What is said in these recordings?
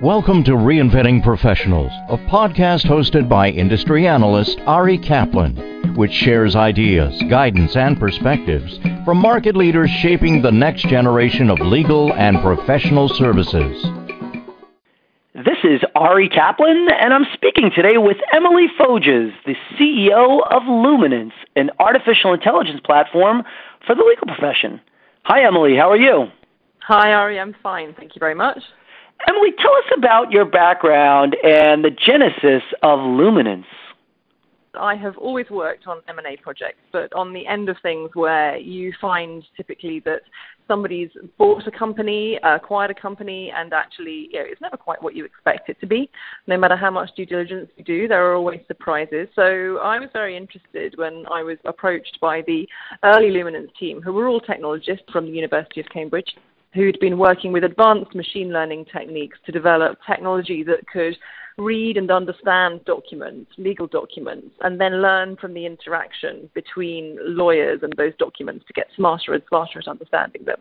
Welcome to Reinventing Professionals, a podcast hosted by industry analyst Ari Kaplan, which shares ideas, guidance, and perspectives from market leaders shaping the next generation of legal and professional services. This is Ari Kaplan, and I'm speaking today with Emily Foges, the CEO of Luminance, an artificial intelligence platform for the legal profession. Hi, Emily. How are you? Hi, Ari. I'm fine. Thank you very much. Emily, tell us about your background and the genesis of Luminance. I have always worked on M&A projects, but on the end of things where you find typically that somebody's bought a company, acquired a company, and actually you know, it's never quite what you expect it to be. No matter how much due diligence you do, there are always surprises. So I was very interested when I was approached by the early Luminance team, who were all technologists from the University of Cambridge, who'd been working with advanced machine learning techniques to develop technology that could read and understand documents, legal documents, and then learn from the interaction between lawyers and those documents to get smarter and smarter at understanding them.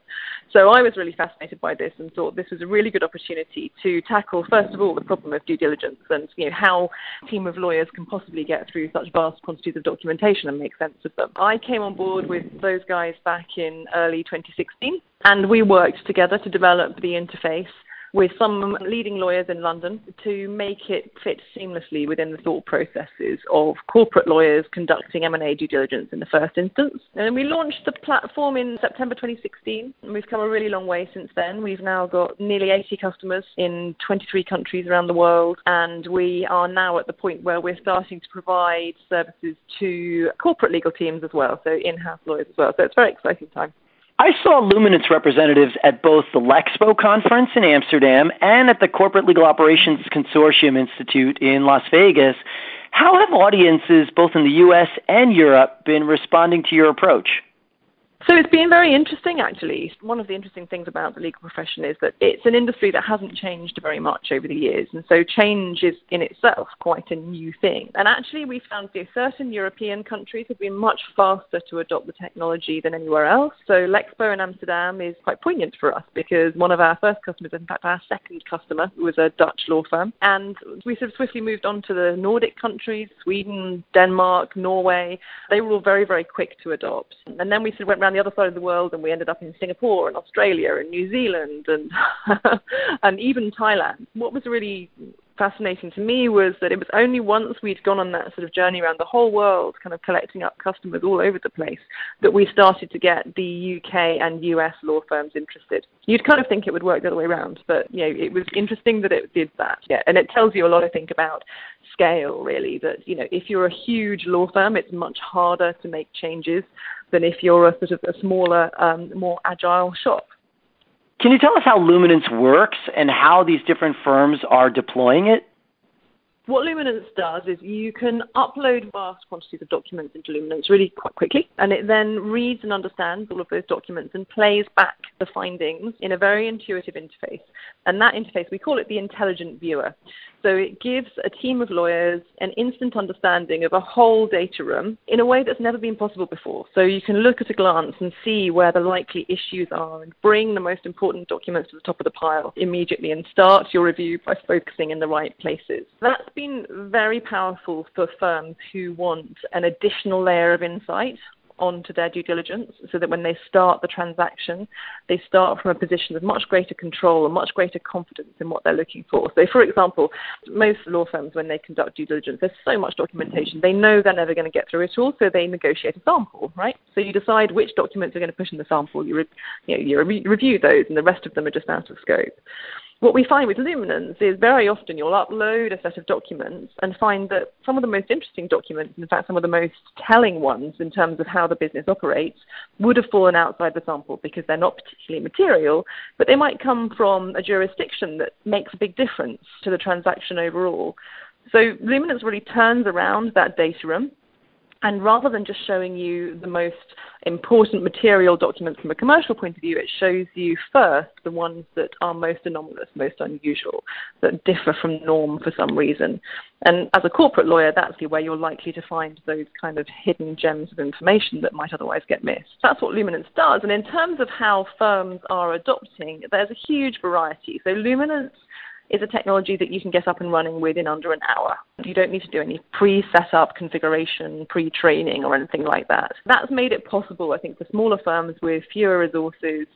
So I was really fascinated by this and thought this was a really good opportunity to tackle, first of all, the problem of due diligence and you know how a team of lawyers can possibly get through such vast quantities of documentation and make sense of them. I came on board with those guys back in early 2016, and we worked together to develop the interface with some leading lawyers in London to make it fit seamlessly within the thought processes of corporate lawyers conducting M&A due diligence in the first instance. And we launched the platform in September 2016, and we've come a really long way since then. We've now got nearly 80 customers in 23 countries around the world, and we are now at the point where we're starting to provide services to corporate legal teams as well, so in-house lawyers as well. So it's a very exciting time. I saw Luminance representatives at both the Lexpo conference in Amsterdam and at the Corporate Legal Operations Consortium Institute in Las Vegas. How have audiences, both in the US and Europe, been responding to your approach? So it's been very interesting, actually. One of the interesting things about the legal profession is that it's an industry that hasn't changed very much over the years, and so change is in itself quite a new thing. And actually, we found that certain European countries have been much faster to adopt the technology than anywhere else. So Lexpo in Amsterdam is quite poignant for us because one of our first customers, in fact, our second customer, was a Dutch law firm, and we sort of swiftly moved on to the Nordic countries, Sweden, Denmark, Norway. They were all very, very quick to adopt, and then we sort of went around the other side of the world and we ended up in Singapore and Australia and New Zealand and and even Thailand. What was really fascinating to me was that it was only once we'd gone on that sort of journey around the whole world, kind of collecting up customers all over the place, that we started to get the UK and US law firms interested. You'd kind of think it would work the other way around, but you know, it was interesting that it did that. Yeah, and it tells you a lot, I think, about scale really. That you know, if you're a huge law firm, it's much harder to make changes than if you're a sort of a smaller, um, more agile shop. Can you tell us how Luminance works and how these different firms are deploying it? What Luminance does is you can upload vast quantities of documents into Luminance really quite quickly, and it then reads and understands all of those documents and plays back the findings in a very intuitive interface. And that interface, we call it the intelligent viewer. So it gives a team of lawyers an instant understanding of a whole data room in a way that's never been possible before. So you can look at a glance and see where the likely issues are and bring the most important documents to the top of the pile immediately and start your review by focusing in the right places. That's been very powerful for firms who want an additional layer of insight onto their due diligence so that when they start the transaction, they start from a position of much greater control and much greater confidence in what they're looking for. So, for example, most law firms, when they conduct due diligence, there's so much documentation. They know they're never going to get through it all, so they negotiate a sample, right? So you decide which documents are going to push in the sample. You, re- you, know, you re- review those, and the rest of them are just out of scope. What we find with Luminance is very often you'll upload a set of documents and find that some of the most interesting documents, in fact, some of the most telling ones in terms of how the business operates, would have fallen outside the sample because they're not particularly material, but they might come from a jurisdiction that makes a big difference to the transaction overall. So Luminance really turns around that data room and rather than just showing you the most important material documents from a commercial point of view, it shows you first the ones that are most anomalous, most unusual, that differ from norm for some reason. And as a corporate lawyer, that's where you're likely to find those kind of hidden gems of information that might otherwise get missed. That's what Luminance does. And in terms of how firms are adopting, there's a huge variety. So Luminance is a technology that you can get up and running within under an hour. You don't need to do any pre-setup configuration, pre-training or anything like that. That's made it possible, I think, for smaller firms with fewer resources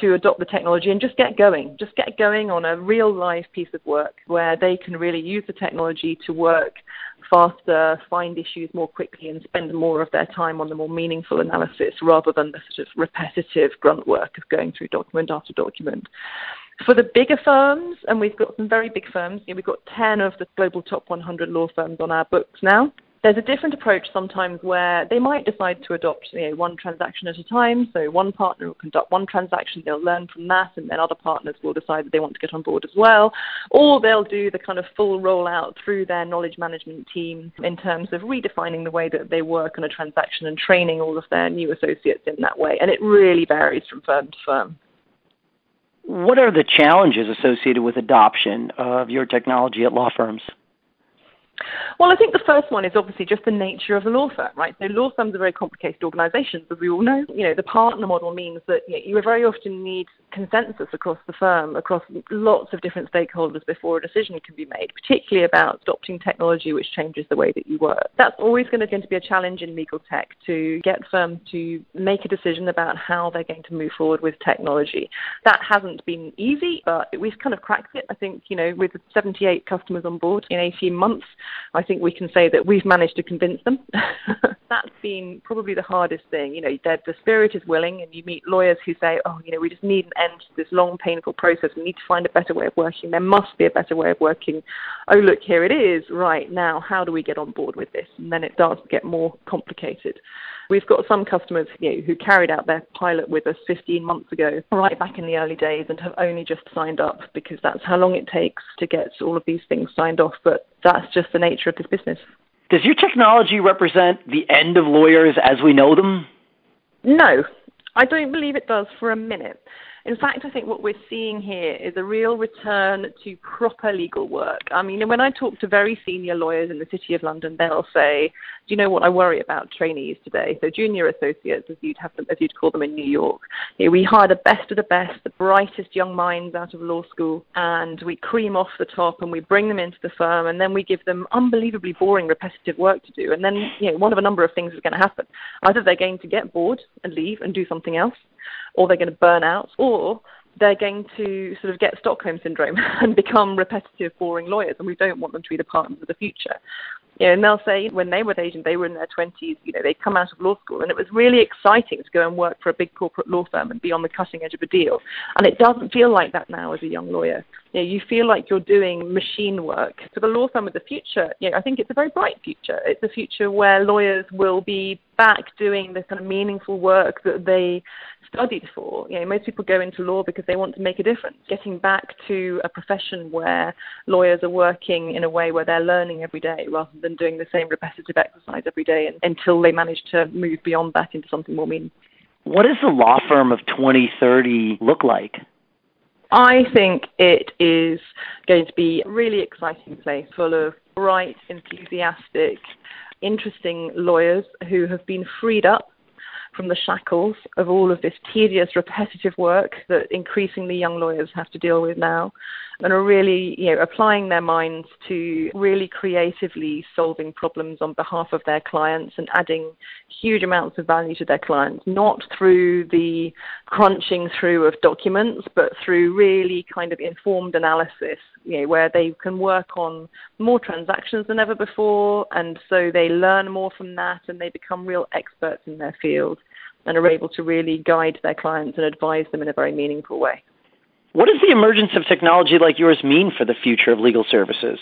to adopt the technology and just get going. Just get going on a real life piece of work where they can really use the technology to work faster, find issues more quickly, and spend more of their time on the more meaningful analysis rather than the sort of repetitive grunt work of going through document after document. For the bigger firms, and we've got some very big firms, you know, we've got 10 of the global top 100 law firms on our books now there's a different approach sometimes where they might decide to adopt you know, one transaction at a time. So one partner will conduct one transaction, they'll learn from that, and then other partners will decide that they want to get on board as well. Or they'll do the kind of full rollout through their knowledge management team in terms of redefining the way that they work on a transaction and training all of their new associates in that way. And it really varies from firm to firm. What are the challenges associated with adoption of your technology at law firms? Well, I think the first one is obviously just the nature of the law firm, right? So law firms are very complicated organisations, as we all know. You know, the partner model means that you, know, you very often need consensus across the firm, across lots of different stakeholders before a decision can be made, particularly about adopting technology which changes the way that you work. That's always going to, going to be a challenge in legal tech to get firms to make a decision about how they're going to move forward with technology. That hasn't been easy, but we've kind of cracked it. I think, you know, with 78 customers on board in 18 months, I think we can say that we've managed to convince them. That's been probably the hardest thing. You know, the spirit is willing, and you meet lawyers who say, oh, you know, we just need an end to this long, painful process. We need to find a better way of working. There must be a better way of working. Oh, look, here it is. Right now, how do we get on board with this? And then it starts to get more complicated. We've got some customers you know, who carried out their pilot with us 15 months ago, right back in the early days, and have only just signed up because that's how long it takes to get all of these things signed off. But that's just the nature of this business. Does your technology represent the end of lawyers as we know them? No, I don't believe it does for a minute. In fact, I think what we're seeing here is a real return to proper legal work. I mean, when I talk to very senior lawyers in the City of London, they'll say, "Do you know what I worry about trainees today?" So junior associates, as you'd have them, as you'd call them in New York. Know, we hire the best of the best, the brightest young minds out of law school, and we cream off the top, and we bring them into the firm, and then we give them unbelievably boring, repetitive work to do. And then, you know, one of a number of things is going to happen. Either they're going to get bored and leave and do something else, or they're going to burn out, or they're going to sort of get Stockholm syndrome and become repetitive, boring lawyers, and we don't want them to be the partners of the future. You know, and they'll say when they were Asian, they were in their 20s, you know, they'd come out of law school, and it was really exciting to go and work for a big corporate law firm and be on the cutting edge of a deal. And it doesn't feel like that now as a young lawyer. You, know, you feel like you're doing machine work. For the law firm of the future, you know, I think it's a very bright future. It's a future where lawyers will be back doing the kind of meaningful work that they studied for. You know, most people go into law because they want to make a difference. Getting back to a profession where lawyers are working in a way where they're learning every day rather than doing the same repetitive exercise every day until they manage to move beyond that into something more meaningful. What does the law firm of 2030 look like? I think it is going to be a really exciting place full of bright, enthusiastic, interesting lawyers who have been freed up from the shackles of all of this tedious, repetitive work that increasingly young lawyers have to deal with now, and are really, you know, applying their minds to really creatively solving problems on behalf of their clients and adding huge amounts of value to their clients, not through the crunching through of documents, but through really kind of informed analysis, you know, where they can work on more transactions than ever before, and so they learn more from that and they become real experts in their field and are able to really guide their clients and advise them in a very meaningful way. What does the emergence of technology like yours mean for the future of legal services?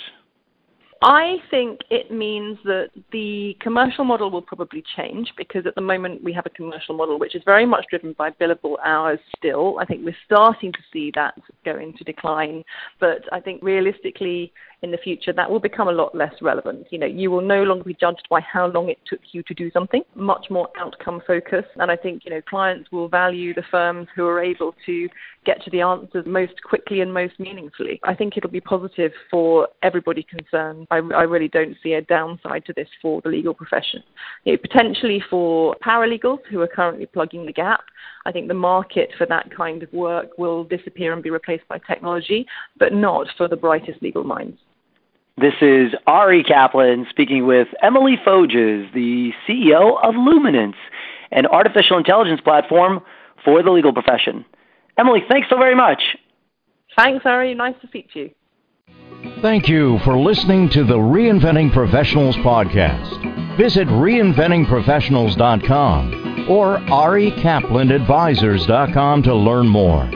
I think it means that the commercial model will probably change because at the moment we have a commercial model which is very much driven by billable hours still. I think we're starting to see that go into decline, but I think realistically in the future, that will become a lot less relevant. You know, you will no longer be judged by how long it took you to do something, much more outcome focused. And I think, you know, clients will value the firms who are able to get to the answers most quickly and most meaningfully. I think it'll be positive for everybody concerned. I, I really don't see a downside to this for the legal profession. You know, potentially for paralegals who are currently plugging the gap, I think the market for that kind of work will disappear and be replaced by technology, but not for the brightest legal minds. This is Ari Kaplan speaking with Emily Foges, the CEO of Luminance, an artificial intelligence platform for the legal profession. Emily, thanks so very much. Thanks, Ari. Nice to speak to you. Thank you for listening to the Reinventing Professionals podcast. Visit reinventingprofessionals.com or arikaplanadvisors.com to learn more.